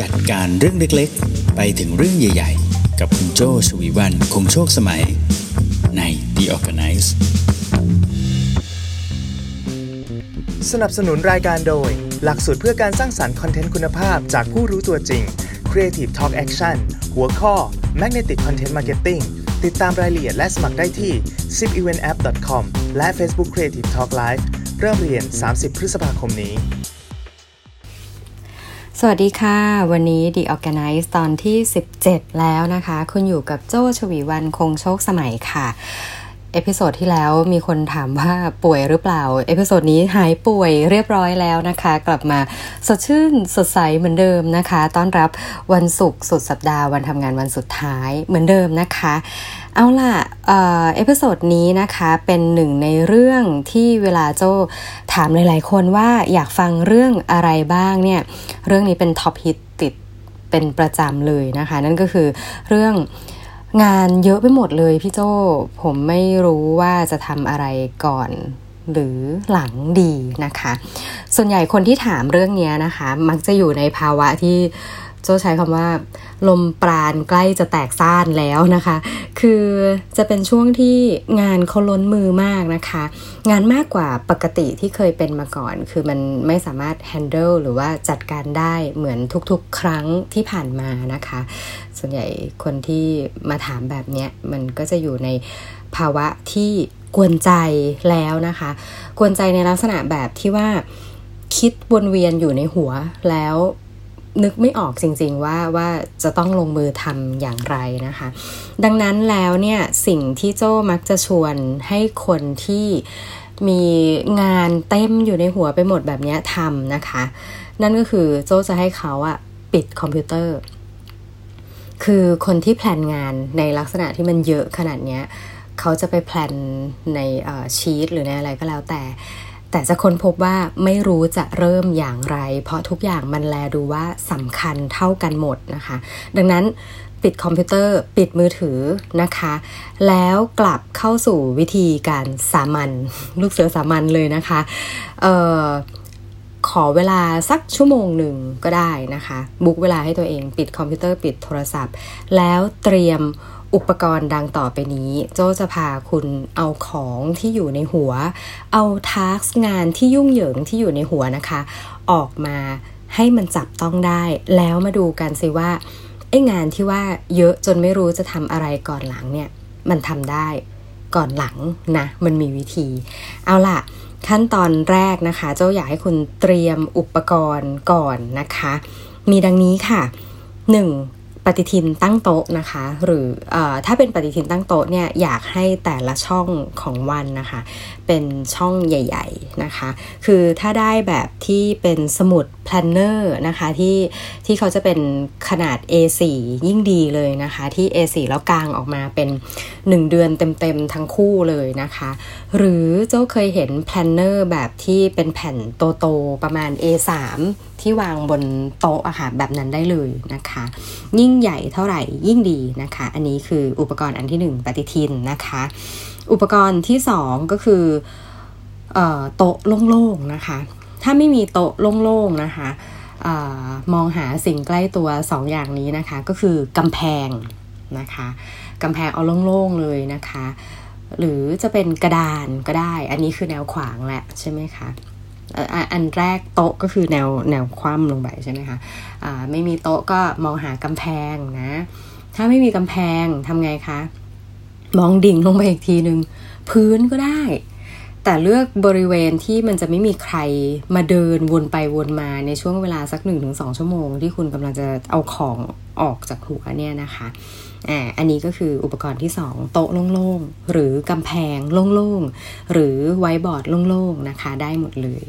จัดการเรื่องเล็กๆ ไปถึงเรื่องใหญ่ๆ กับคุณโจชวีวันคงโชคสมัย ใน The Organize สนับสนุนรายการโดย หลักสูตรเพื่อการสร้างสรรค์คอนเทนต์คุณภาพจากผู้รู้ตัวจริง Creative Talk Action หัวข้อ Magnetic Content Marketing ติดตามรายละเอียดและสมัครได้ที่ zipeventapp.com และ Facebook Creative Talk Live เริ่มเรียน 30 พฤษภาคมนี้ สวัสดีค่ะ วันนี้ The Organice ตอนที่ 17 แล้วนะคะ คุณอยู่กับโจ ฉวีวรรณ คงโชคสมัยค่ะ episode ที่แล้วมีคนถามว่าป่วยหรือเปล่า episode นี้หายป่วยเรียบร้อยแล้วนะคะ กลับมาสดชื่นสดใสเหมือนเดิมนะคะ ต้อนรับวันศุกร์สุดสัปดาห์วันทำงานวันสุดท้ายเหมือนเดิมนะคะ เอาล่ะepisode นี้นะคะเป็นหนึ่งในเรื่องที่เวลาโจถามหลาย ๆ คนว่าอยากฟังเรื่องอะไรบ้างเนี่ย เรื่องนี้เป็น top hit ติดเป็นประจำเลยนะคะ นั่นก็คือเรื่อง งานเยอะไปหมดเลยพี่โจผมไม่รู้ว่าจะทำอะไรก่อนหรือหลังดีนะคะ ส่วนใหญ่คนที่ถามเรื่องนี้นะคะ มักจะอยู่ในภาวะที่ โจใช้คำว่า ลมปราณใกล้จะแตกซ่านแล้วนะคะ คือจะเป็นช่วงที่งานเขาล้นมือมากนะคะ งานมากกว่าปกติที่เคยเป็นมาก่อน คือมันไม่สามารถ handle หรือว่าจัดการได้เหมือนทุกๆ ครั้งที่ผ่านมานะคะ ส่วนใหญ่คนที่มาถามแบบนี้มันก็จะอยู่ในภาวะที่กวนใจแล้วนะคะ กวนใจในลักษณะแบบที่ว่าคิดวนเวียนอยู่ในหัวแล้ว นึกไม่ออกจริงๆว่าว่าจะต้องลงมือทำอย่างไรนะคะ ดังนั้นแล้วเนี่ยสิ่งที่โจ้มักจะชวนให้คนที่มีงานเต็มอยู่ในหัวไปหมดแบบนี้ทำนะคะ นั่นก็คือโจ้จะให้เขาอะปิดคอมพิวเตอร์ คือคนที่แพลนงานในลักษณะที่มันเยอะขนาดนี้เขาจะไปแพลนในชีตหรือในอะไรก็แล้วแต่ แต่จะค้นพบว่าไม่รู้จะเริ่มอย่างไร เพราะทุกอย่างมันแลดูว่าสำคัญเท่ากันหมดนะคะ ดังนั้นปิดคอมพิวเตอร์ ปิดมือถือนะคะ แล้วกลับเข้าสู่วิธีการสามัญลูกเสือสามัญเลยนะคะ เอ่อ ขอเวลาสักชั่วโมงหนึ่งก็ได้นะคะ book เวลาให้ตัวเองปิดคอมพิวเตอร์ปิดโทรศัพท์ แล้วเตรียมอุปกรณ์ดังต่อไปนี้ โจจะพาคุณเอาของที่อยู่ในหัว เอาทาร์กงานที่ยุ่งเหยิงที่อยู่ในหัวนะคะ ออกมาให้มันจับต้องได้ แล้วมาดูกันสิว่าไอ้งานที่ว่าเยอะจนไม่รู้จะทำอะไรก่อนหลังเนี่ย มันทำได้ก่อนหลังนะ มันมีวิธี เอาล่ะ ขั้นตอนแรกนะคะ เจ้าอยากให้คุณเตรียมอุปกรณ์ก่อนนะคะ มีดังนี้ค่ะ 1. ปฏิทินตั้งโต๊ะนะคะ หรือถ้าเป็นปฏิทินตั้งโต๊ะเนี่ยอยากให้แต่ละช่องของวันนะคะ เป็นช่องใหญ่ ๆนะคะ คือถ้าได้แบบที่เป็นสมุด planner นะคะที่ที่เขาจะเป็นขนาด A4 ยิ่งดีเลยนะคะ ที่ A4 แล้วกางออกมาเป็น 1 เดือนเต็มๆทั้งคู่เลยนะคะ หรือโจเคยเห็น planner แบบที่เป็นแผ่นโตๆประมาณ A3 ที่วางบนโต๊ะอาหารแบบนั้นได้เลยนะคะ ยิ่งใหญ่เท่าไหร่ยิ่งดีนะคะ อันนี้คืออุปกรณ์อันที่ 1 ปฏิทินนะคะ อุปกรณ์ที่ 2 ก็คือโต๊ะโล่งๆนะคะ ถ้าไม่มีโต๊ะโล่งๆนะคะอมองหาสิ่งใกล้ตัว 2 อย่างนี้นะคะ ก็คือกำแพงนะคะกำแพงเอาโล่งๆเลยนะคะ หรือจะเป็นกระดานก็ได้ อันนี้คือแนวขวางแหละใช่ไหมคะ อันแรกโต๊ะก็คือแนวแนวคว่ำลงไปใช่ไหมคะะไม่มีโต๊ะก็มองหากำแพงนะ ถ้าไม่มีกำแพงทำไงคะ มองดิ่งลงไปอีกทีหนึ่งพื้นก็ได้ แต่เลือกบริเวณที่มันจะไม่มีใครมาเดินวนไปวนมาในช่วงเวลาสักหนึ่งถึงสองชั่วโมง ที่คุณกำลังจะเอาของออกจากหัวเนี่ยนะคะ อ่าอันนี้ก็คืออุปกรณ์ที่ 2 โต๊ะโล่งๆ หรือกำแพงโล่งๆ หรือไวบอร์ดโล่งๆ นะคะ ได้หมดเลย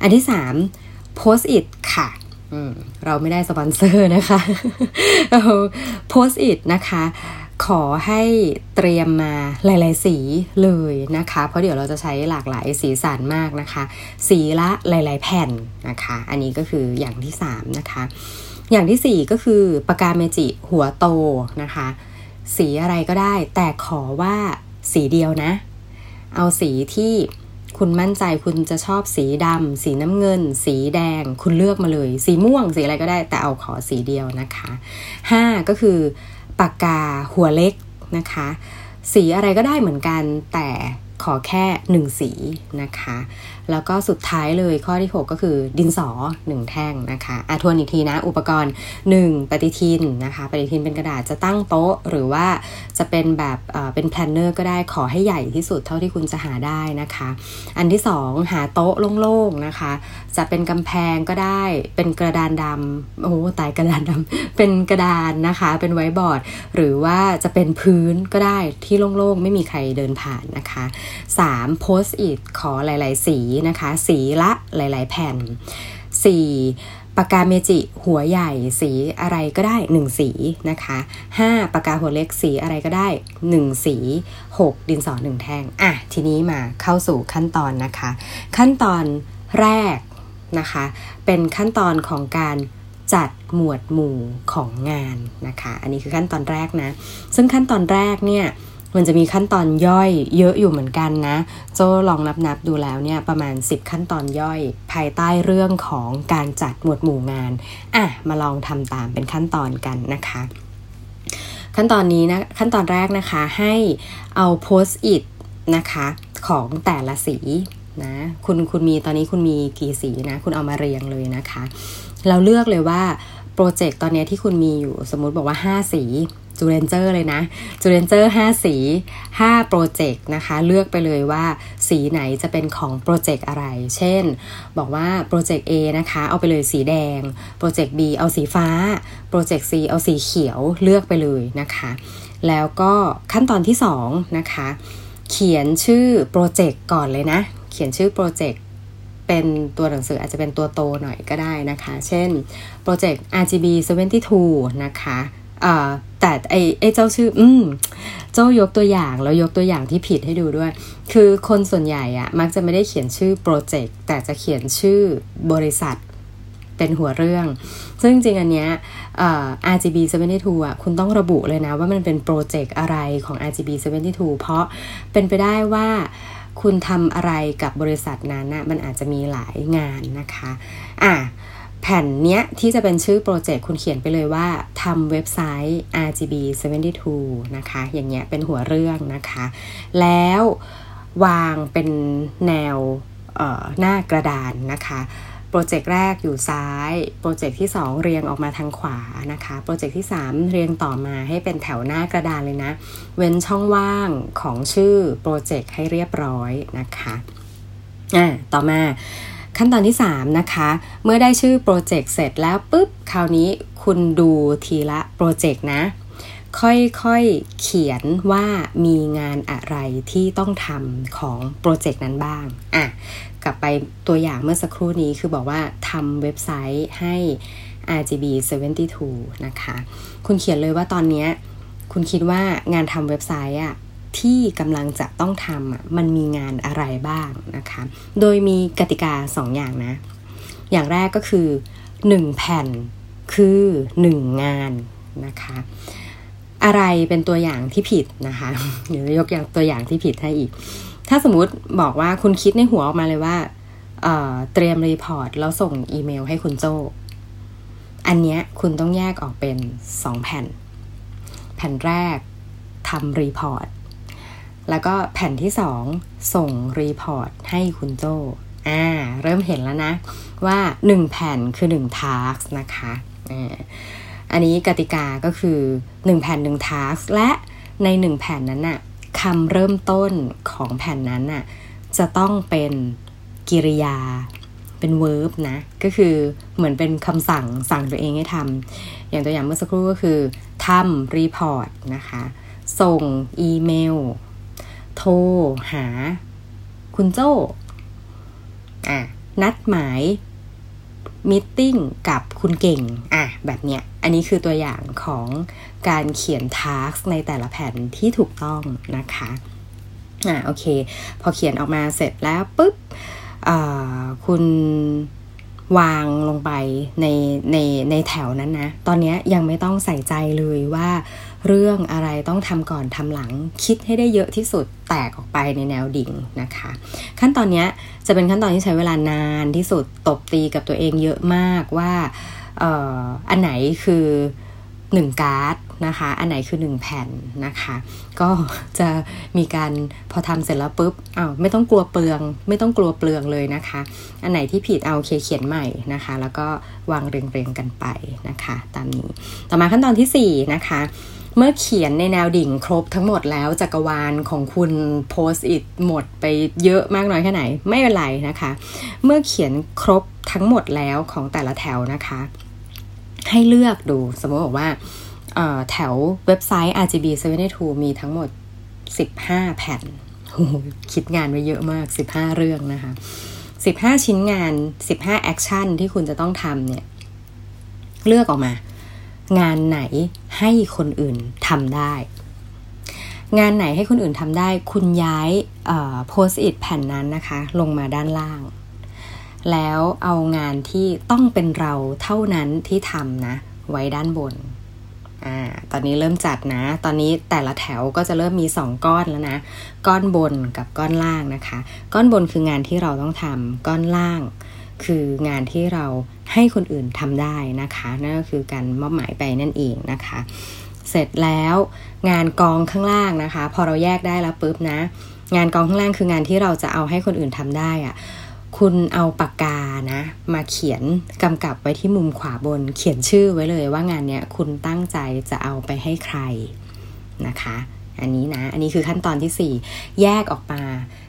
อันที่3 post it ค่ะเราไม่ได้สปอนเซอร์นะคะ post it นะคะ ขอให้เตรียมมาหลาย ๆ สีเลยนะคะ เพราะเดี๋ยวเราจะใช้หลากหลายสีสันมากนะคะ สีละหลาย ๆ แผ่นนะคะ อันนี้ก็คืออย่างที่ 3 นะคะ อย่างที่ 4 ก็คือปากกาเมจิหัวโตนะคะ สีอะไรก็ได้ แต่ขอว่าสีเดียวนะ เอาสีที่คุณมั่นใจคุณจะชอบสีดำสีน้ำเงิน สีแดง คุณเลือกมาเลย สีม่วงสีอะไรก็ได้ แต่เอาขอสีเดียวนะคะ 5 ก็คือปากกาหัวเล็กนะคะ สีอะไรก็ได้เหมือนกันแต่ขอแค่หนึ่งสีนะคะแล้วก็สุดท้ายเลยข้อที่ 6 ก็คือดินสอ 1 แท่งนะคะอ่าทวนอีกทีนะ อุปกรณ์ 1 ปฏิทินนะคะ ปฏิทินเป็นกระดาษจะตั้งโต๊ะ หรือว่าจะเป็นแบบเป็น planner ก็ได้ขอให้ใหญ่ที่สุดเท่าที่คุณจะหาได้นะคะ อันที่ 2 หาโต๊ะโล่งๆนะคะ จะเป็นกำแพงก็ได้เป็นกระดานดำโอ้ตายกระดานดำเป็นกระดานนะคะ เป็นไว้บอร์ด หรือว่าจะเป็นพื้นก็ได้ที่โล่งๆ ไม่มีใครเดินผ่านนะคะ 3. post it ขอหลาย ๆ สีนะคะ สีละหลาย ๆ แผ่น 4. ปากกาเมจิ หัวใหญ่สีอะไรก็ได้ 1 สีนะคะ 5. ปากกาหัวเล็กสีอะไรก็ได้ 1 สี 6. ดินสอ1แท่งอะทีนี้มาเข้าสู่ขั้นตอนนะคะ ขั้นตอนแรกนะคะ เป็นขั้นตอนของการจัดหมวดหมู่ของงานนะคะ อันนี้คือขั้นตอนแรกนะ ซึ่งขั้นตอนแรกเนี่ย มันจะมีขั้นตอนย่อยเยอะอยู่เหมือนกันนะ โจลองนับนับดูแล้วเนี่ยประมาณ 10 ขั้นตอนย่อย ภายใต้เรื่องของการจัดหมวดหมู่งาน อะ มาลองทำตามเป็นขั้นตอนกันนะคะ ขั้นตอนนี้นะขั้นตอนแรกนะคะให้เอาโพสต์อิทนะคะของแต่ละสีนะคุณคุณมีตอนนี้คุณมีกี่สีนะคุณเอามาเรียงเลยนะคะ เราเลือกเลยว่าโปรเจกต์ตอนนี้ที่คุณมีอยู่สมมุติบอกว่า 5 สี จูเรนเจอร์เลยนะจูเรนเจอร์5 สี 5 โปรเจกต์นะคะ เลือกไปเลยว่าสีไหนจะเป็นของโปรเจกต์อะไร เช่น บอกว่าโปรเจกต์ A นะคะ เอาไปเลยสีแดง โปรเจกต์ B เอาสีฟ้า โปรเจกต์ C เอาสีเขียวเลือกไปเลยนะคะ แล้วก็ขั้นตอนที่ 2 นะคะ เขียนชื่อโปรเจกต์ก่อนเลยนะ เขียนชื่อโปรเจกต์เป็นตัวหนังสืออาจจะเป็นตัวโตหน่อยก็ได้นะคะ เช่นโปรเจกต์ RGB 72 นะคะ แต่ไอไอเจ้าชื่อ อืม เจ้ายกตัวอย่างแล้วยกตัวอย่างที่ผิดให้ดูด้วย คือคนส่วนใหญ่อะมักจะไม่ได้เขียนชื่อโปรเจกต์แต่จะเขียนชื่อบริษัทเป็นหัวเรื่อง ซึ่งจริงอันเนี้ย RGB 72อะ คุณต้องระบุเลยนะว่ามันเป็นโปรเจกต์อะไรของ RGB 72เพราะเป็นไปได้ว่าคุณทำอะไรกับบริษัทนั้นนะมันอาจจะมีหลายงานนะคะ อะ แผ่นเนี้ยที่จะเป็นชื่อโปรเจกต์คุณเขียนไปเลยว่าทำเว็บไซต์ RGB 72 นะคะ อย่างเงี้ยเป็นหัวเรื่องนะคะ แล้ววางเป็นแนวหน้ากระดานนะคะโปรเจกต์แรกอยู่ซ้าย โปรเจกต์ที่ 2 เรียงออกมาทางขวานะคะ โปรเจกต์ที่ 3 เรียงต่อมาให้เป็นแถวหน้ากระดานเลยนะ เว้นช่องว่างของชื่อโปรเจกต์ให้เรียบร้อยนะคะ อ่า ต่อมา ขั้นตอนที่ 3 นะคะ เมื่อได้ชื่อโปรเจกต์เสร็จแล้วปุ๊บ คราวนี้คุณดูทีละโปรเจกต์นะ ค่อยๆเขียนว่ามีงานอะไรที่ต้องทำของโปรเจกต์นั้นบ้าง อะ กลับไปตัวอย่างเมื่อสักครู่นี้คือบอกว่าทำเว็บไซต์ให้ RGB 72 นะคะ คุณเขียนเลยว่าตอนนี้คุณคิดว่างานทำเว็บไซต์อะ ที่กำลังจะต้องทำมันมีงานอะไรบ้างนะคะ โดยมีกติกา 2 อย่างนะ อย่างแรกก็คือ 1 แผ่นคือ 1 งานนะคะ อะไรเป็นตัวอย่างที่ผิดนะคะเดี๋ยวยกอย่างตัวอย่างที่ผิดให้อีก ถ้าสมมุติบอกว่าคุณคิดในหัวออกมาเลยว่าเเตรียมรีพอร์ตแล้วส่งอีเมลให้คุณโจอันนี้คุณต้องแยกออกเป็น 2 แผ่น แผ่นแรกทำ report แล้วก็แผ่นที่สองส่ง report ให้คุณโจอ่าเริ่มเห็นแล้วนะว่า 1 แผ่นคือ1 task นะคะอันนี้กติกาก็คือ 1 แผ่น1 task และใน 1 แผ่นนั้นน่ะคำเริ่มต้นของแผ่นนั้นน่ะจะต้องเป็นกิริยาเป็น verb นะ ก็คือเหมือนเป็นคำสั่งสั่งตัวเองให้ทำอย่างตัวอย่างเมื่อสักครู่ก็คือทำ report นะคะ ส่งอีเมล โทรหา คุณโจ้อะนัดหมาย meeting กับคุณเก่งอะแบบเนี้ย อันนี้คือตัวอย่างของการเขียน task ในแต่ละแผ่นที่ถูกต้องนะคะอะโอเค พอเขียนออกมาเสร็จแล้วปุ๊บคุณวางลงไปในในในแถวนั้นนะ ตอนนี้ยังไม่ต้องใส่ใจเลยว่า เรื่องอะไรต้องทำก่อนทำหลังคิดให้ได้เยอะที่สุดแตกออกไปในแนวดิ่งนะคะ ขั้นตอนนี้จะเป็นขั้นตอนที่ใช้เวลานานที่สุดตบตีกับตัวเองเยอะมากว่าอันไหนคือ 1 การ์ดนะคะ อันไหนคือ 1 แผ่นนะคะ ก็จะมีการพอทำเสร็จแล้วปุ๊บอ้าวไม่ต้องกลัวเปลือง ไม่ต้องกลัวเปลืองเลยนะคะ อันไหนที่ผิดเอาเคเขียนใหม่นะคะ แล้วก็วางเรียงๆกันไปนะคะ ตามนี้ ต่อมาขั้นตอนที่4นะคะ เมื่อเขียนในแนวดิ่งครบทั้งหมดแล้วจักรวาลของคุณโพสต์อิทหมดไปเยอะมากน้อยแค่ไหนไม่เป็นไรนะคะ เมื่อเขียนครบทั้งหมดแล้วของแต่ละแถวนะคะ ให้เลือกดูสมมติบอกว่าแถวเว็บไซต์ RGB 72มีทั้งหมด 15 แผ่นคิดงานไว้เยอะมาก 15 เรื่องนะคะ 15 ชิ้นงาน 15 action ที่คุณจะต้องทำเนี่ย เลือกออกมา งานไหนให้คนอื่นทำได้ งานไหนให้คนอื่นทำได้ คุณย้ายโพสต์อิทแผ่นนั้นนะคะ ลงมาด้านล่าง แล้วเอางานที่ต้องเป็นเราเท่านั้นที่ทำนะ ไว้ด้านบนอ่าตอนนี้เริ่มจัดนะ ตอนนี้แต่ละแถวก็จะเริ่มมี 2 ก้อนแล้วนะ ก้อนบนกับก้อนล่างนะคะ ก้อนบนคืองานที่เราต้องทำก้อนล่าง คืองานที่เราให้คนอื่นทำได้นะคะ นั่นก็คือการมอบหมายไปนั่นเองนะคะ เสร็จแล้วงานกองข้างล่างนะคะ พอเราแยกได้แล้วปุ๊บนะ งานกองข้างล่างคืองานที่เราจะเอาให้คนอื่นทำได้อะคุณเอาปากกานะ มาเขียนกำกับไว้ที่มุมขวาบน เขียนชื่อไว้เลยว่างานเนี้ยคุณตั้งใจจะเอาไปให้ใครนะคะ อันนี้นะ อันนี้คือขั้นตอนที่ 4 แยกออกมา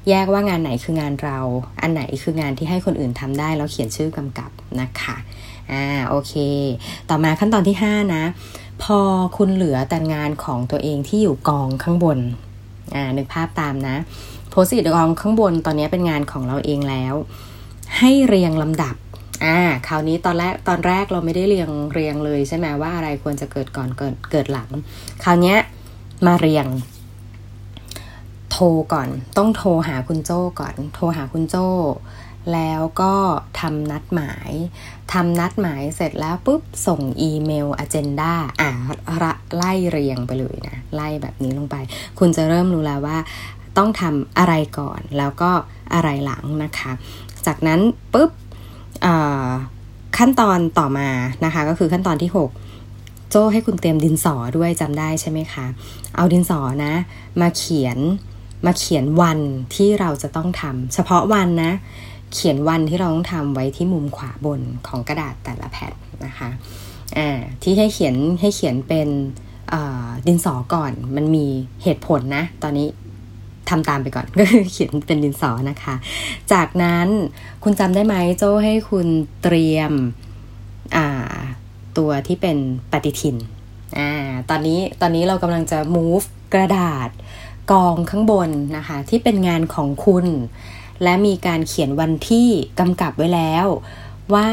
แยกว่างานไหนคืองานเรา อันไหนคืองานที่ให้คนอื่นทำได้แล้วเขียนชื่อกำกับนะคะอ่าโอเค ต่อมาขั้นตอนที่ 5 นะ พอคุณเหลือแต่งานของตัวเองที่อยู่กองข้างบนอ่านึกภาพตามนะโพสิตกองข้างบนตอนนี้เป็นงานของเราเองแล้ว ให้เรียงลำดับอ่าคราวนี้ตอนแรกตอนแรกเราไม่ได้เรียงเรียงเลยใช่ไหมว่าอะไรควรจะเกิดก่อนเกิดเกิดหลัง คราวนี้ มาเรียง โทรก่อน ต้องโทรหาคุณโจ้ก่อน โทรหาคุณโจ้ แล้วก็ทำนัดหมายทำนัดหมายเสร็จแล้วปุ๊บ ส่งอีเมลอเจนดาอ่าไล่เรียงไปเลยนะ ไล่แบบนี้ลงไป คุณจะเริ่มรู้แล้วว่า ต้องทำอะไรก่อนแล้วก็อะไรหลังนะคะ จากนั้นปุ๊บขั้นตอนต่อมานะคะ ก็คือขั้นตอนที่ 6 จ้ให้คุณเตรียมดินสอด้วยจำได้ใช่ไหมคะ เอาดินสอนะ มาเขียนมาเขียนวันที่เราจะต้องทำเฉพาะวันนะ เขียนวันที่เราต้องทำไว้ที่มุมขวาบนของกระดาษแต่ละแผ่นนะคะอ่าที่ให้เขียนให้เขียนเป็นดินสอก่อนมันมีเหตุผลนะ ตอนนี้ทำตามไปก่อนก็คือเขียนเป็นดินสอนะคะ จากนั้นคุณจำได้ไหมโจ้ให้คุณเตรียม ตัวที่เป็นปฏิทินอ่าตอนนี้ตอนนี้เรากำลังจะ move กระดาษกองข้างบนนะคะ ที่เป็นงานของคุณ และมีการเขียนวันที่กำกับไว้แล้ว ว่า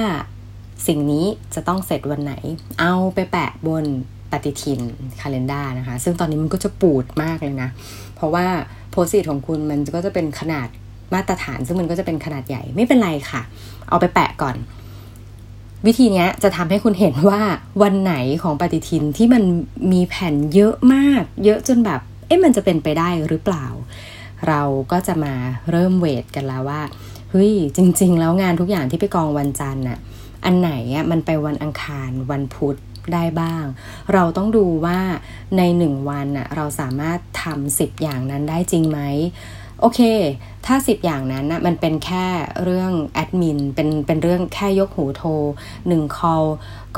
สิ่งนี้จะต้องเสร็จวันไหน เอาไปแปะบนปฏิทินคาล endar นะคะ ซึ่งตอนนี้มันก็จะปูดมากเลยนะ เพราะว่าโพสิตของคุณมันก็จะเป็นขนาดมาตรฐาน ซึ่งมันก็จะเป็นขนาดใหญ่ไม่เป็นไรค่ะ เอาไปแปะก่อน วิธีนี้จะทำให้คุณเห็นว่าวันไหนของปฏิทินที่มันมีแผ่นเยอะมาก เยอะจนแบบ เอ๊ะมันจะเป็นไปได้หรือเปล่า เราก็จะมาเริ่มเวทกันแล้วว่าเฮ้ยจริง ๆ แล้วงานทุกอย่างที่ไปกองวันจันทร์น่ะอันไหนอะมันไปวันอังคารวันพุธได้บ้าง เราต้องดูว่าในหนึ่งวันน่ะเราสามารถทำสิบอย่างนั้นได้จริงไหม โอเค ถ้าสิบอย่างนั้นนะมันเป็นแค่เรื่องแอดมินเป็นเป็นเรื่องแค่ยกหูโทรหนึ่ง call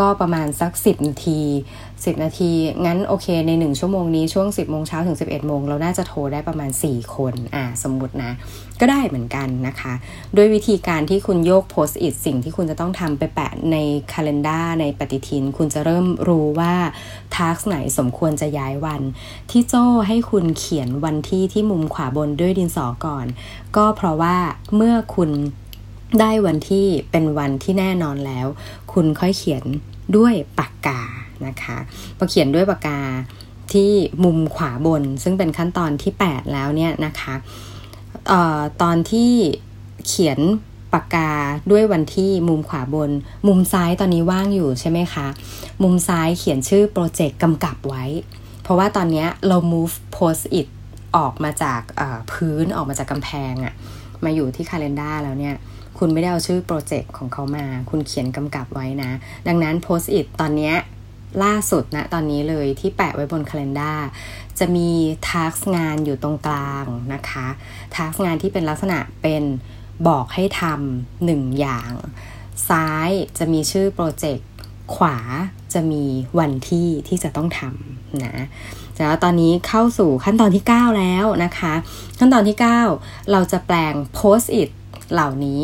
ก็ประมาณสักสิบนาที 10 นาที งั้นโอเคใน 1 ชั่วโมงนี้ช่วง 10โมงเช้าถึง 11โมงเราน่าจะโทรได้ประมาณ 4 คนอ่าสมมุตินะ ก็ได้เหมือนกันนะคะ ด้วยวิธีการที่คุณโยกโพสต์อิทสิ่งที่คุณจะต้องทำไปแปะในคาล endar ในปฏิทิน คุณจะเริ่มรู้ว่าทาร์กไหนสมควรจะย้ายวัน ที่โจ้ให้คุณเขียนวันที่ที่มุมขวาบนด้วยดินสอก่อน ก็เพราะว่าเมื่อคุณ ได้วันที่เป็นวันที่แน่นอนแล้ว คุณค่อยเขียนด้วยปากกานะคะพอเขียนด้วยปากกาที่มุมขวาบน ซึ่งเป็นขั้นตอนที่ 8 แล้วเนี่ยนะคะออตอนที่เขียนปากกาด้วยวันที่มุมขวาบน มุมซ้ายตอนนี้ว่างอยู่ใช่ไหมคะ มุมซ้ายเขียนชื่อโปรเจกต์กำกับไว้ เพราะว่าตอนนี้เรา move post it ออกมาจากพื้นออกมาจากกำแพงอะมาอยู่ที่ calendar แล้วเนี่ย คุณไม่ได้เอาชื่อโปรเจกต์ของเขามา คุณเขียนกำกับไว้นะ ดังนั้น post it ตอนนี้ล่าสุดนะตอนนี้เลยที่แปะไว้บนคาล endar จะมี task งานอยู่ตรงกลางนะคะ task งานที่เป็นลักษณะเป็นบอกให้ทำหนึ่งอย่าง ซ้ายจะมีชื่อโปรเจกต์ขวาจะมีวันที่ที่จะต้องทำนะแล้วตอนนี้เข้าสู่ขั้นตอนที่ 9 แล้วนะคะ ขั้นตอนที่ 9 เราจะแปลง post it เหล่านี้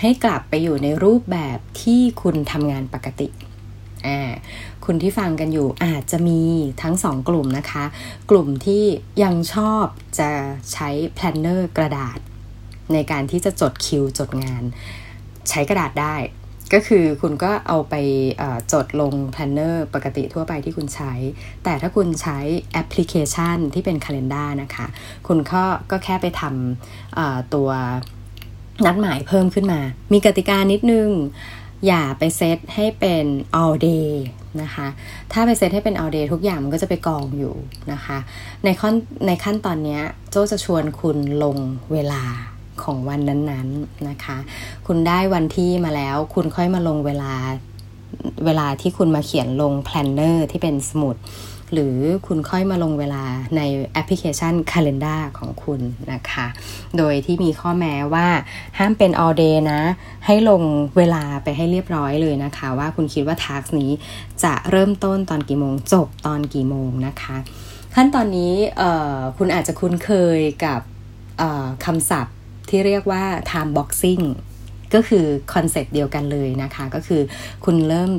ให้กลับไปอยู่ในรูปแบบที่คุณทำงานปกติอ่าคุณที่ฟังกันอยู่อาจจะมีทั้งสองกลุ่มนะคะ กลุ่มที่ยังชอบจะใช้ planner กระดาษ ในการที่จะจดคิวจดงาน ใช้กระดาษได้ ก็คือคุณก็เอาไปจดลง planner ปกติทั่วไปที่คุณใช้ แต่ถ้าคุณใช้แอปพลิเคชันที่เป็น Calendar นะคะ คุณก็ก็แค่ไปทำตัว นัดหมายเพิ่มขึ้นมา มีกติกานิดนึง อย่าไปเซตให้เป็น all day นะคะ ถ้าไปเซตให้เป็น all day ทุกอย่างมันก็จะไปกองอยู่นะคะ ในขั้นในขั้นตอนนี้โจจะชวนคุณลงเวลาของวันนั้นๆนนนะคะ คุณได้วันที่มาแล้ว คุณค่อยมาลงเวลาเวลาที่คุณมาเขียนลง planner ที่เป็นสมุด หรือคุณค่อยมาลงเวลาในแอปพลิเคชัน Calendar ของคุณนะคะ โดยที่มีข้อแม้ว่าห้ามเป็น all day นะ ให้ลงเวลาไปให้เรียบร้อยเลยนะคะ ว่าคุณคิดว่า task นี้จะเริ่มต้นตอนกี่โมง จบตอนกี่โมงนะคะ ขั้นตอนนี้คุณอาจจะคุ้นเคยกับคำศัพท์ที่เรียกว่า time boxing ก็คือคอนเซ็ปต์เดียวกันเลยนะคะ ก็คือคุณเริ่ม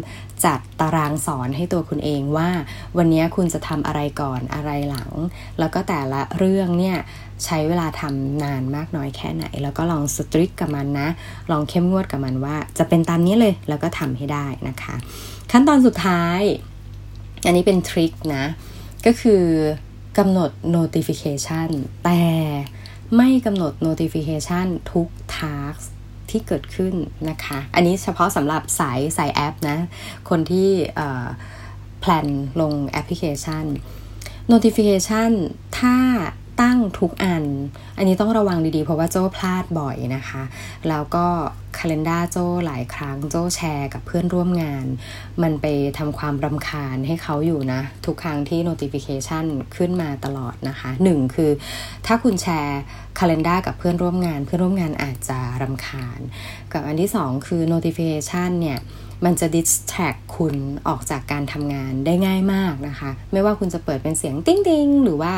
จัดตารางสอนให้ตัวคุณเองว่า วันนี้คุณจะทำอะไรก่อนอะไรหลัง แล้วก็แต่ละเรื่องเนี่ยใช้เวลาทำนานมากน้อยแค่ไหน แล้วก็ลอง strict กับมันนะ ลองเข้มงวดกับมันว่า จะเป็นตามนี้เลยแล้วก็ทำให้ได้นะคะ ขั้นตอนสุดท้าย อันนี้เป็นทริคนะ ก็คือกำหนด notification แต่ไม่กำหนด notification ทุก task ที่เกิดขึ้นนะคะ อันนี้เฉพาะสำหรับสายสายแอปนะ คนที่แพลนลงแอปพลิเคชัน notification ถ้าตั้งทุกอัน อันนี้ต้องระวังดีๆ เพราะว่าโจ้พลาดบ่อยนะคะ แล้วก็ คาล endar โจหลายครั้งโจแชร์กับเพื่อนร่วมงาน มันไปทำความรำคาญให้เขาอยู่นะ ทุกครั้งที่ notification ขึ้นมาตลอดนะคะหนึ่งคือ ถ้าคุณแชร์คาล endar กับเพื่อนร่วมงาน เพื่อนร่วมงานอาจจะรำคาญ กับอันที่สองคือ notification เนี่ย มันจะ distract คุณออกจากการทำงานได้ง่ายมากนะคะ ไม่ว่าคุณจะเปิดเป็นเสียงติ้งติงหรือว่า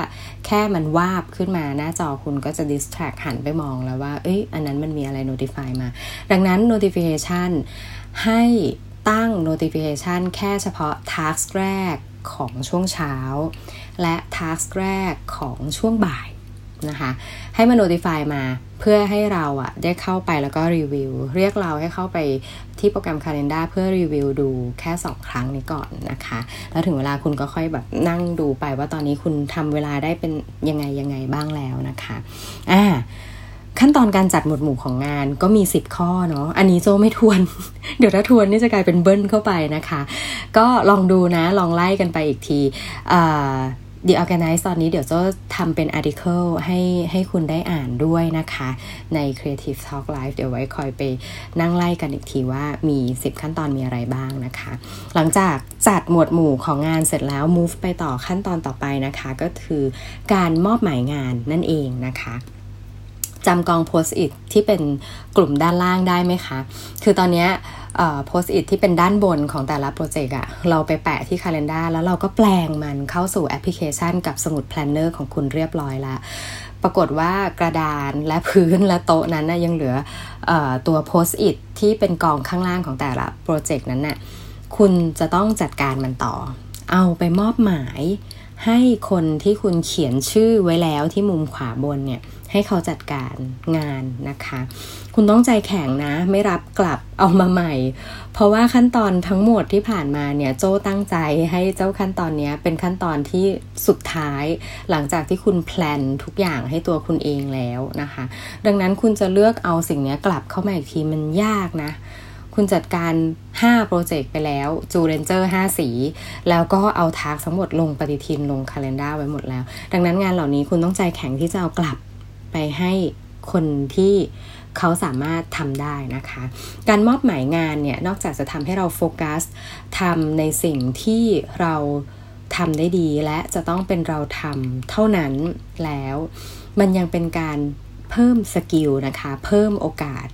แค่มันวาบขึ้นมาหน้าจอคุณก็จะ distract หันไปมองแล้วว่า เอ้ย อันนั้นมันมีอะไร notify มา ดังนั้น notification ให้ตั้ง notification แค่เฉพาะ task แรกของช่วงเช้า และ task แรกของช่วงบ่ายนะคะ ให้มา notify มา เพื่อให้เราอะได้เข้าไปแล้วก็รีวิว เรียกเราให้เข้าไปที่โปรแกรม Calendar เพื่อรีวิวดูแค่ 2 ครั้งนี้ก่อนนะคะ แล้วถึงเวลาคุณก็ค่อยแบบนั่งดูไปว่าตอนนี้คุณทำเวลาได้เป็นยังไงยังไงบ้างแล้วนะคะอ่าขั้นตอนการจัดหมวดหมู่ของงานก็มี 10 ข้อเนาะ อันนี้โจไม่ทวน เดี๋ยวถ้าทวนนี่จะกลายเป็นเบิ้ลเข้าไปนะคะ ก็ลองดูนะ ลองไล่กันไปอีกที The Organize ตอนนี้เดี๋ยวจะทำเป็น article ให้ให้คุณได้อ่านด้วยนะคะ ใน Creative Talk Live เดี๋ยวไว้คอยไปนั่งไล่กันอีกทีว่ามี 10 ขั้นตอนมีอะไรบ้างนะคะ หลังจากจัดหมวดหมู่ของงานเสร็จแล้ว move ไปต่อขั้นตอนต่อไปนะคะ ก็คือการมอบหมายงานนั่นเองนะคะ จำกอง post it ที่เป็นกลุ่มด้านล่างได้ไหมคะ คือตอนนี้ post it ที่เป็นด้านบนของแต่ละโปรเจกต์อะเราไปแปะที่ calendar แล้วเราก็แปลงมันเข้าสู่แอปพลิเคชันกับสมุด planner ของคุณเรียบร้อยแล้วปรากฏว่ากระดานและพื้นและโต๊ะนั้นนะยังเหลือตัว post it ที่เป็นกองข้างล่างของแต่ละโปรเจกต์นั้นน่ะคุณจะต้องจัดการมันต่อ เอาไปมอบหมายให้คนที่คุณเขียนชื่อไว้แล้วที่มุมขวาบนเนี่ย ให้เขาจัดการงานนะคะ คุณต้องใจแข็งนะไม่รับกลับเอามาใหม่ เพราะว่าขั้นตอนทั้งหมดที่ผ่านมาเนี่ยโจ้ตั้งใจให้เจ้าขั้นตอนนี้เป็นขั้นตอนที่สุดท้าย หลังจากที่คุณแพลนทุกอย่างให้ตัวคุณเองแล้วนะคะ ดังนั้นคุณจะเลือกเอาสิ่งนี้กลับเข้ามาอีกทีมันยากนะคุณจัดการ 5 โปรเจกต์ไปแล้ว จูเรนเจอร์ 5 สี แล้วก็เอาทาร์กทั้งหมดลงปฏิทินลงคาล endar ไว้หมดแล้ว ดังนั้นงานเหล่านี้คุณต้องใจแข็งที่จะเอากลับ ไปให้คนที่เขาสามารถทำได้นะคะ การมอบหมายงานเนี่ย นอกจากจะทำให้เราโฟกัสทำในสิ่งที่เราทำได้ดีและจะต้องเป็นเราทำเท่านั้นแล้ว มันยังเป็นการเพิ่มสกิลนะคะ เพิ่มโอกาส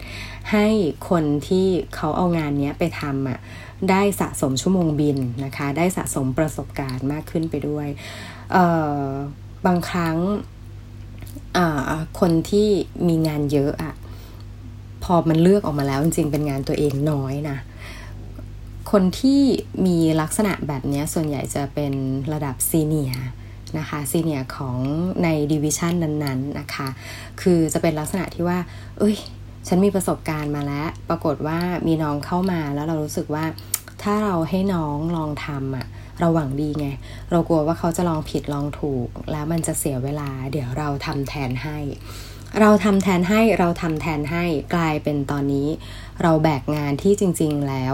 ให้คนที่เขาเอางานนี้ไปทำอะได้สะสมชั่วโมงบินนะคะ ได้สะสมประสบการณ์มากขึ้นไปด้วย บางครั้ง คนที่มีงานเยอะอะพอมันเลือกออกมาแล้วจริงๆเป็นงานตัวเองน้อยนะคนที่มีลักษณะแบบนี้ส่วนใหญ่จะเป็นระดับซีเนียนะคะ senior ของใน division นั้นๆนะคะ คือจะเป็นลักษณะที่ว่า เอ้ย ฉันมีประสบการณ์มาแล้ว ปรากฏว่ามีน้องเข้ามาแล้วเรารู้สึกว่าถ้าเราให้น้องลองทำอะ เราหวังดีไง เรากลัวว่าเขาจะลองผิดลองถูก แล้วมันจะเสียเวลา เดี๋ยวเราทำแทนให้ เราทำแทนให้เราทำแทนให้กลายเป็นตอนนี้ เราแบกงานที่จริง ๆ แล้ว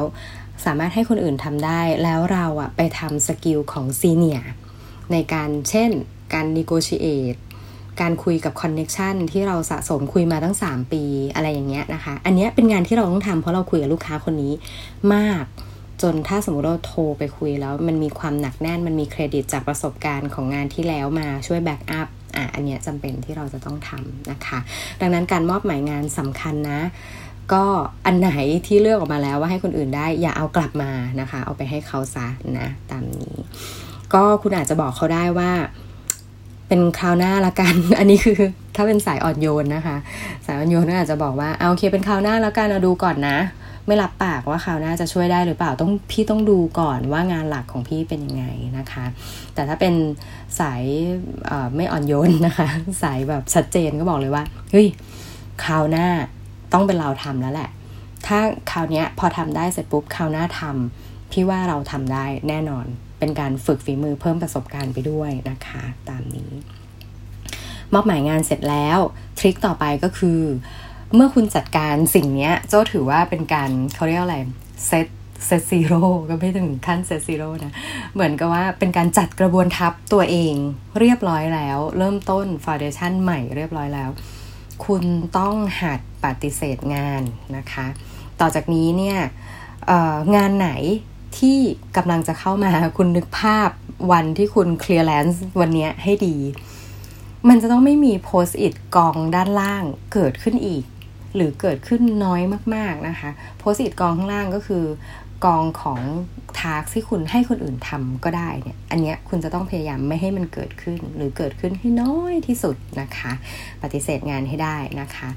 สามารถให้คนอื่นทำได้ แล้วเราอะไปทำ skill ของ seniorในการเช่น การ negotiate การคุยกับ connection ที่เราสะสมคุยมาตั้ง 3 ปีอะไรอย่างเงี้ยนะคะ อันนี้เป็นงานที่เราต้องทำเพราะเราคุยกับลูกค้าคนนี้มาก จนถ้าสมมติเราโทรไปคุยแล้วมันมีความหนักแน่นมันมีเครดิตจากประสบการณ์ของงานที่แล้วมาช่วย backup อะอันเนี้ยจำเป็นที่เราจะต้องทำนะคะ ดังนั้นการมอบหมายงานสำคัญนะ ก็อันไหนที่เลือกออกมาแล้วว่าให้คนอื่นได้อย่าเอากลับมานะคะ เอาไปให้เขาซะนะตามนี้ ก็คุณอาจจะบอกเขาได้ว่าเป็นคราวหน้าละกัน อันนี้คือถ้าเป็นสายอ่อนโยนนะคะ สายอ่อนโยนก็อาจจะบอกว่าเอาโอเคเป็นคราวหน้าแล้วกันเราดูก่อนนะ ไม่รับปากว่าคราวหน้าจะช่วยได้หรือเปล่าต้องพี่ต้องดูก่อนว่างานหลักของพี่เป็นยังไงนะคะ แต่ถ้าเป็นสายไม่อ่อนโยนนะคะ สายแบบชัดเจนก็บอกเลยว่าเฮ้ยคราวหน้าต้องเป็นเราทำแล้วแหละ ถ้าคราวนี้พอทำได้เสร็จปุ๊บคราวหน้าทำพี่ว่าเราทำได้แน่นอนเป็นการฝึกฝีมือเพิ่มประสบการณ์ไปด้วยนะคะ ตามนี้ มอบหมายงานเสร็จแล้ว trick ต่อไปก็คือ เมื่อคุณจัดการสิ่งนี้โจ้ถือว่าเป็นการเขาเรียกอะไร set set zero ก็ไม่ถึงขั้น set zero นะ เหมือนกับว่าเป็นการจัดกระบวนทัพตัวเองเรียบร้อยแล้ว เริ่มต้น foundation ใหม่เรียบร้อยแล้ว คุณต้องหัดปฏิเสธงานนะคะ ต่อจากนี้เนี่ยงานไหนที่กำลังจะเข้ามาคุณนึกภาพวันที่คุณเคลียร์แลนซ์วันนี้ให้ดี มันจะต้องไม่มีโพสต์อิดกองด้านล่างเกิดขึ้นอีก หรือเกิดขึ้นน้อยมากๆนะคะโพสต์อิดกองข้างล่างก็คือกองของทาร์กที่คุณให้คนอื่นทำก็ได้เนี่ย อันนี้คุณจะต้องพยายามไม่ให้มันเกิดขึ้น หรือเกิดขึ้นให้น้อยที่สุดนะคะ ปฏิเสธงานให้ได้นะคะ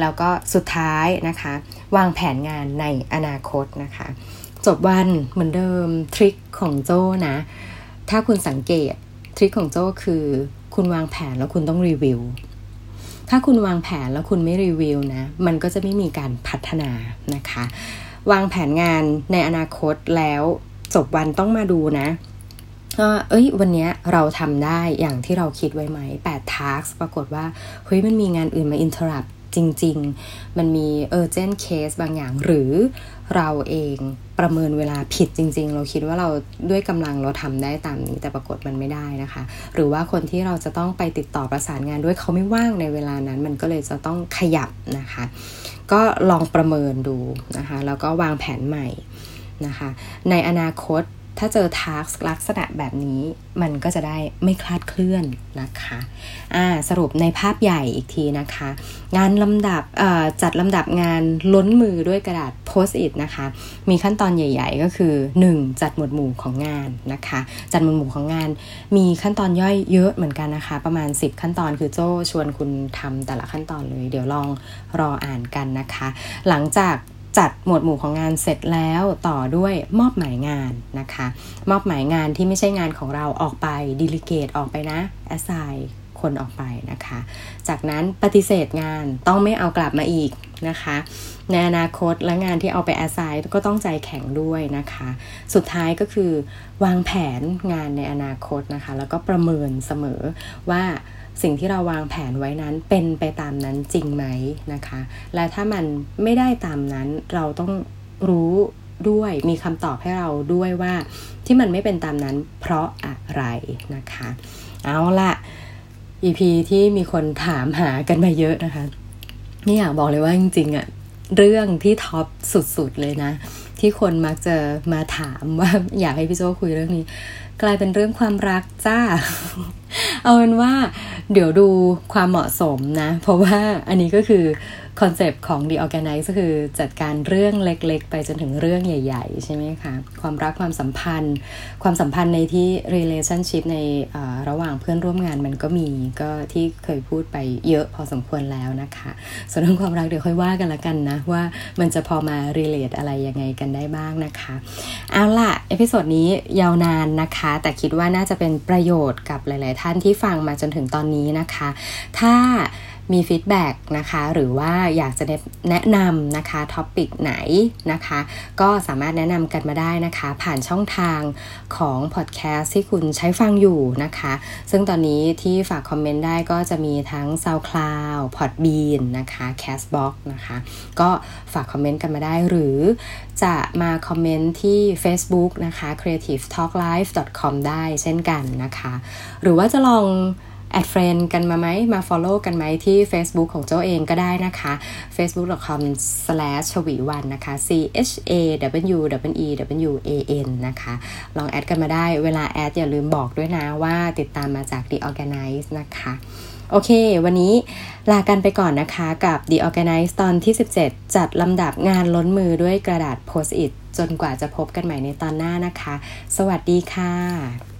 แล้วก็สุดท้ายนะคะ วางแผนงานในอนาคตนะคะ จบวันเหมือนเดิมทริคของโจ้นะ ถ้าคุณสังเกตทริคของโจ้คือ คุณวางแผนแล้วคุณต้องรีวิว ถ้าคุณวางแผนแล้วคุณไม่รีวิวนะ มันก็จะไม่มีการพัฒนานะคะ วางแผนงานในอนาคตแล้วจบวันต้องมาดูนะเอ้ย วันนี้เราทำได้อย่างที่เราคิดไว้ไหม8 tasks ปรากฏว่า เฮ้ย มันมีงานอื่นมาอินเทอร์รับ จริง ๆ มันมี urgent case บางอย่าง หรือเราเองประเมินเวลาผิดจริง ๆ เราคิดว่าเราด้วยกำลังเราทำได้ตามนี้ แต่ปรากฏมันไม่ได้นะคะ หรือว่าคนที่เราจะต้องไปติดต่อประสานงานด้วยเขาไม่ว่างในเวลานั้น มันก็เลยจะต้องขยับนะคะ ก็ลองประเมินดูนะคะ แล้วก็วางแผนใหม่นะคะ ในอนาคต ถ้าเจอทาร์กลักษณะแบบนี้มันก็จะได้ไม่คลาดเคลื่อนนะคะอ่าสรุปในภาพใหญ่อีกทีนะคะ งานลำดับจัดลำดับงานล้นมือด้วยกระดาษโพสต์อิทนะคะ มีขั้นตอนใหญ่ ๆ ก็คือ 1. จัดหมวดหมู่ของงานนะคะ จัดหมวดหมู่ของงาน มีขั้นตอนย่อยเยอะเหมือนกันนะคะ ประมาณ 10 ขั้นตอนคือโจ้ชวนคุณทำแต่ละขั้นตอนเลย เดี๋ยวลองรออ่านกันนะคะ หลังจาก จัดหมวดหมู่ของงานเสร็จแล้วต่อด้วยมอบหมายงานนะคะ มอบหมายงานที่ไม่ใช่งานของเราออกไป delegate ออกไปนะ assign คคนออกไปนะคะ จากนั้นปฏิเสธงานต้องไม่เอากลับมาอีกนะคะ ในอนาคตและงานที่เอาไปแอสไซน์ก็ต้องใจแข็งด้วยนะคะ สุดท้ายก็คือวางแผนงานในอนาคตนะคะ แล้วก็ประเมินเสมอว่า สิ่งที่เราวางแผนไว้นั้นเป็นไปตามนั้นจริงไหมนะคะ และถ้ามันไม่ได้ตามนั้นเราต้องรู้ด้วยมีคำตอบให้เราด้วยว่าที่มันไม่เป็นตามนั้นเพราะอะไรนะคะ เอาละ EP ที่มีคนถามหากันมาเยอะนะคะนี่อยากบอกเลยว่าจริงๆอะเรื่องที่ท็อปสุดๆเลยนะ ที่คนมักจะมาถามว่าอยากให้พี่โจคุยเรื่องนี้ กลายเป็นเรื่องความรักจ้า เอาเป็นว่าเดี๋ยวดูความเหมาะสมนะ เพราะว่าอันนี้ก็คือ คอนเซปต์ของ The Organize ก็คือจัดการเรื่องเล็กๆ ไปจนถึงเรื่องใหญ่ ๆ ใช่ไหมคะ ความรักความสัมพันธ์ ความสัมพันธ์ในที่ relationship ในระหว่างเพื่อนร่วมงานมันก็มีก็ที่เคยพูดไปเยอะพอสมควรแล้วนะคะ ส่วนเรื่องความรักเดี๋ยวค่อยว่ากันละกันนะ ว่ามันจะพอมา relate อะไรยังไงกันได้บ้างนะคะ เอาล่ะ episode นี้ยาวนานนะคะ แต่คิดว่าน่าจะเป็นประโยชน์กับหลาย ๆ ท่านที่ฟังมาจนถึงตอนนี้นะคะ ถ้า มี feedback นะคะหรือว่าอยากจะแนะนำนะคะ topic ไหนนะคะ ก็สามารถแนะนำกันมาได้นะคะ ผ่านช่องทางของพอดแคสต์ที่คุณใช้ฟังอยู่นะคะ ซึ่งตอนนี้ที่ฝากคอมเมนต์ได้ก็จะมีทั้ง SoundCloud Podbean นะคะ Castbox นะคะ ก็ฝากคอมเมนต์กันมาได้หรือจะมาคอมเมนต์ที่ Facebook นะคะ creativetalklive.com ได้เช่นกันนะคะ หรือว่าจะลอง add friend กันมาไหมมา follow กันไหมที่ Facebook ของเจ้าเองก็ได้นะคะ facebook.com slash ชวีวันนะคะ c h a w w e w a n นะคะ ลอง add กันมาได้เวลา add อย่าลืมบอกด้วยนะว่าติดตามมาจาก The Organize นะคะโอเค วันนี้ลากันไปก่อนนะคะกับ The Organize ตอนที่ 17 จัดลำดับงานล้นมือด้วยกระดาษ Post-it จนกว่าจะพบกันใหม่ในตอนหน้านะคะ สวัสดีค่ะ